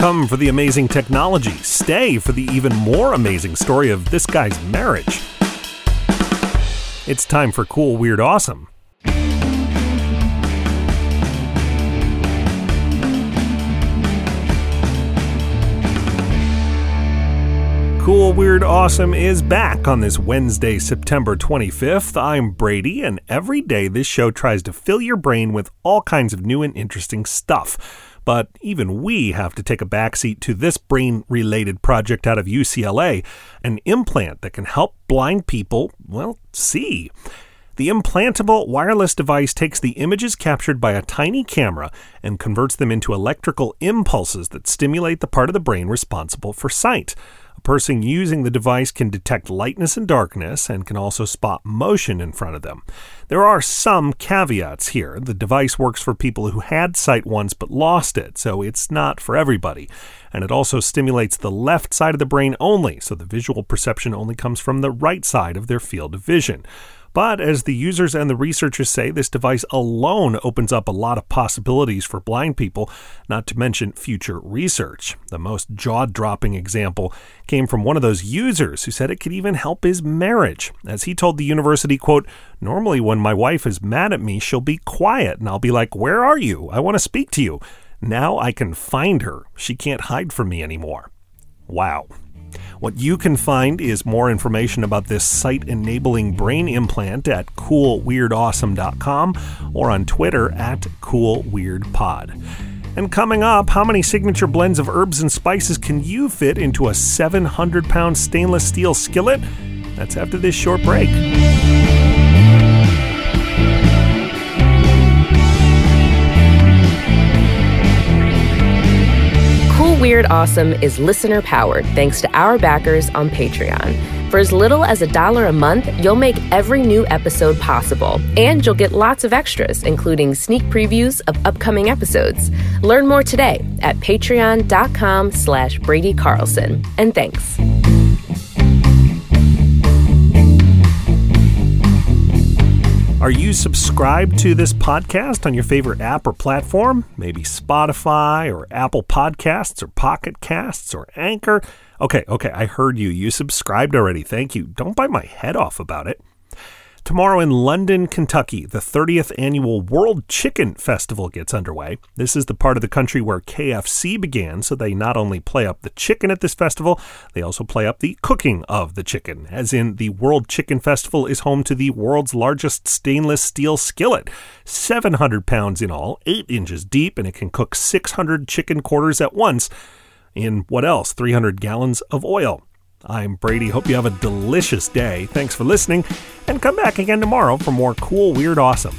Come for the amazing technology. Stay for the even more amazing story of this guy's marriage. It's time for Cool, Weird, Awesome. Cool, Weird, Awesome is back on this Wednesday, September 25th. I'm Brady, and every day this show tries to fill your brain with all kinds of new and interesting stuff. But even we have to take a backseat to this brain related project out of UCLA an implant that can help blind people, well, see. The implantable wireless device takes the images captured by a tiny camera and converts them into electrical impulses that stimulate the part of the brain responsible for sight. A person using the device can detect lightness and darkness and can also spot motion in front of them. There are some caveats here. The device works for people who had sight once but lost it, so it's not for everybody. And it also stimulates the left side of the brain only, so the visual perception only comes from the right side of their field of vision. But as the users and the researchers say, this device alone opens up a lot of possibilities for blind people, not to mention future research. The most jaw dropping example came from one of those users who said it could even help his marriage. As he told the university, quote, Normally when my wife is mad at me, she'll be quiet and I'll be like, Where are you? I want to speak to you. Now I can find her. She can't hide from me anymore. Wow. What you can find is more information about this sight enabling brain implant at coolweirdawesome.com or on Twitter at coolweirdpod. And coming up, how many signature blends of herbs and spices can you fit into a 700 pound stainless steel skillet? That's after this short break. Weird Awesome is listener powered thanks to our backers on Patreon. For as little as a dollar a month, you'll make every new episode possible, and you'll get lots of extras, including sneak previews of upcoming episodes. Learn more today at patreon.com slash Brady Carlson. And thanks. Are you subscribed to this podcast on your favorite app or platform? Maybe Spotify or Apple Podcasts or Pocket Casts or Anchor? Okay, okay, I heard you. You subscribed already. Thank you. Don't bite my head off about it. Tomorrow in London, Kentucky, the 30th annual World Chicken Festival gets underway. This is the part of the country where KFC began, so they not only play up the chicken at this festival, they also play up the cooking of the chicken. As in, the World Chicken Festival is home to the world's largest stainless steel skillet, 700 pounds in all, 8 inches deep, and it can cook 600 chicken quarters at once in what else? 300 gallons of oil. I'm Brady. Hope you have a delicious day. Thanks for listening, and come back again tomorrow for more cool, weird, awesome.